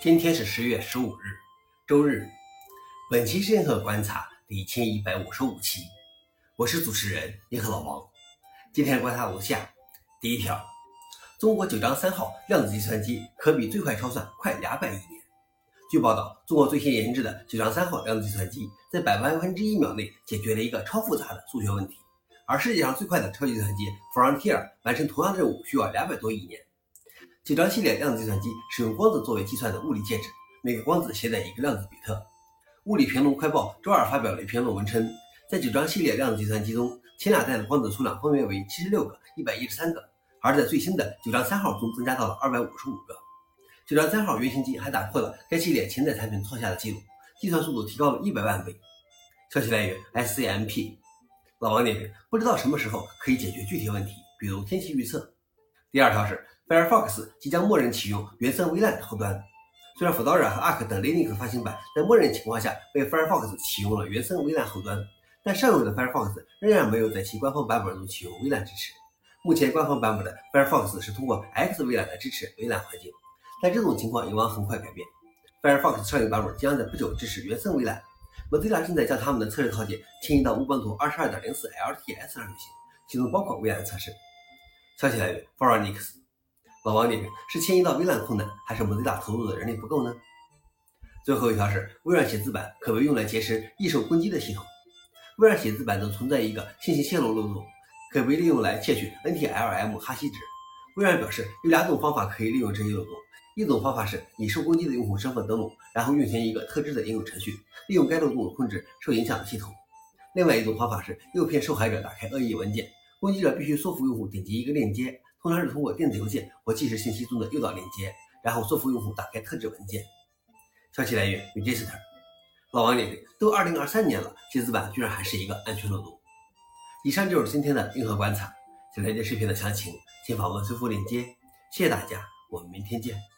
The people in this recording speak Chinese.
今天是十月十五日，周日。本期深刻观察第一千一百五十五期，我是主持人银河老王。今天观察如下：第一条，中国九章三号量子计算机可比最快超算快两百亿年。据报道，中国最新研制的九章三号量子计算机在百万分之一秒内解决了一个超复杂的数学问题，而世界上最快的超级计算机 Frontier 完成同样的任务需要两百多亿年。九章系列量子计算机使用光子作为计算的物理介质，每个光子携带一个量子比特。物理评论快报周二发表了一篇论文称，在九章系列量子计算机中，前两代的光子数量分别为七十六个、一百一十三个，而在最新的九章三号中增加到了二百五十五个。九章三号原型机还打破了该系列前代产品创下的记录，计算速度提高了一百万倍。消息来源：SCMP。老王点评：不知道什么时候可以解决具体问题，比如天气预测。第二条是。Firefox 即将默认启用原生微软后端。虽然 Fedora 和 Arc 等 Linux 发行版在默认情况下被 Firefox 启用了原生微软后端，但上游的 Firefox 仍然没有在其官方版本中启用微软支持。目前官方版本的 Firefox 是通过 X 微软来支持微软环境，但这种情况有望很快改变。Firefox 上游版本将在不久支持原生微软。Mozilla 正在将他们的测试套件迁移到 Ubuntu 22.04 LTS 上运行，其中包括微软测试。消息来源 f o r e n i x 老王点评：是迁移到微软困难，还是莫 l 达投入的人力不够呢？最后一条是，微软写字板可被用来劫持易受攻击的系统。微软写字板中存在一个信息泄露漏洞，可被利用来窃取 NTLM 哈希值。微软表示，有两种方法可以利用这一漏洞：一种方法是以受攻击的用户身份登录，然后运行一个特制的应用程序，利用该漏洞控制受影响的系统；另外一种方法是诱骗受害者打开恶意文件，攻击者必须说服用户点击一个链接。通常是通过电子邮件或即时信息中的诱导链接，然后说服用户打开特制文件。消息来源：Register。老王点评：都二零二三年了，写字版居然还是一个安全漏洞。以上就是今天的硬核观察。想了解视频的详情，请访问搜狐链接。谢谢大家，我们明天见。